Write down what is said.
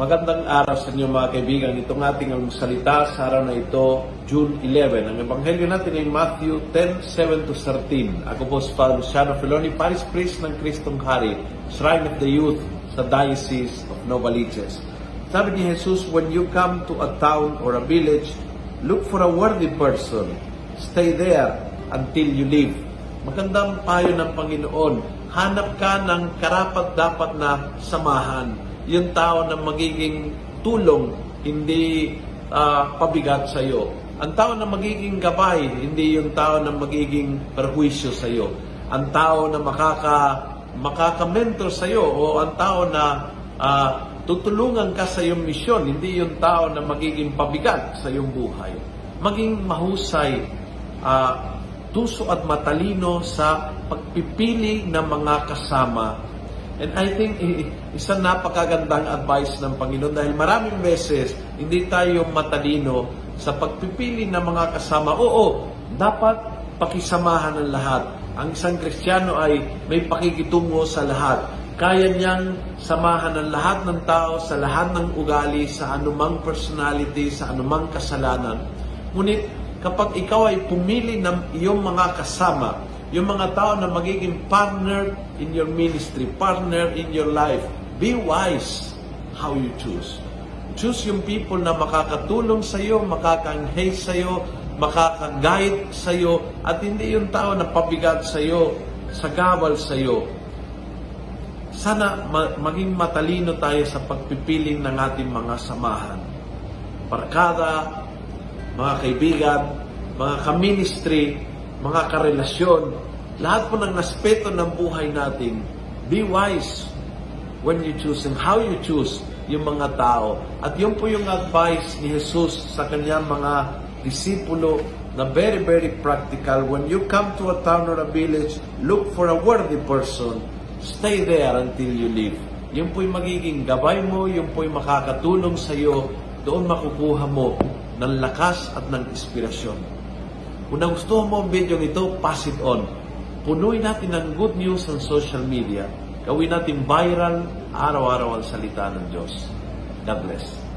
Magandang araw sa inyo mga kaibigan. Itong ating ang salita sa araw na ito, June 11. Ang ebanghelyo natin ay Matthew 10:7 to 13. Ako po si Father Luciano Feloni, Paris Priest ng Kristong Hari, Shrine of the Youth sa Diocese of Novaliches. Sabi ni Jesus, when you come to a town or a village, look for a worthy person. Stay there until you leave. Magandang payo ng Panginoon. Hanap ka ng karapat-dapat na samahan. Yung tao na magiging tulong, hindi ah, pabigat sa iyo. Ang tao na magiging gabay, hindi yung tao na magiging perhuisyo sa iyo. Ang tao na makaka makaka-mentor sa iyo o ang tao na ah, tutulungan ka sa iyong misyon, hindi yung tao na magiging pabigat sa iyong buhay. Maging mahusay, ah, tuso at matalino sa pagpipili ng mga kasama. And I think isang napakagandang advice ng Panginoon dahil maraming beses hindi tayo matalino sa pagpipili ng mga kasama. Oo, dapat pakisamahan ng lahat. Ang isang Kristiyano ay may pakikitungo sa lahat. Kaya niyang samahan ng lahat ng tao sa lahat ng ugali, sa anumang personality, sa anumang kasalanan. Ngunit kapag ikaw ay pumili ng iyong mga kasama, yung mga tao na magiging partner in your ministry, partner in your life, be wise how you choose. Choose yung people na makakatulong sa iyo, makakanghay sa iyo, makaka-guide sa iyo, at hindi yung tao na pabigat sa iyo, sagabal sa iyo. Sana ma- maging matalino tayo sa pagpipiling ng ating mga samahan. Barkada, mga kaibigan, mga ka-ministry, mga karelasyon, lahat po ng aspeto ng buhay natin, be wise when you choose and how you choose yung mga tao. At yun po yung advice ni Jesus sa kanyang mga disipulo na very, very practical. When you come to a town or a village, look for a worthy person. Stay there until you leave. Yun po yung magiging gabay mo, yun po yung makakatulong sa iyo, doon makukuha mo ng lakas at ng inspirasyon. Kung nagustuhan mo ang video ito, pass it on. Punuin natin ng good news sa social media. Gawin natin viral araw-araw ang salita ng Diyos. God bless.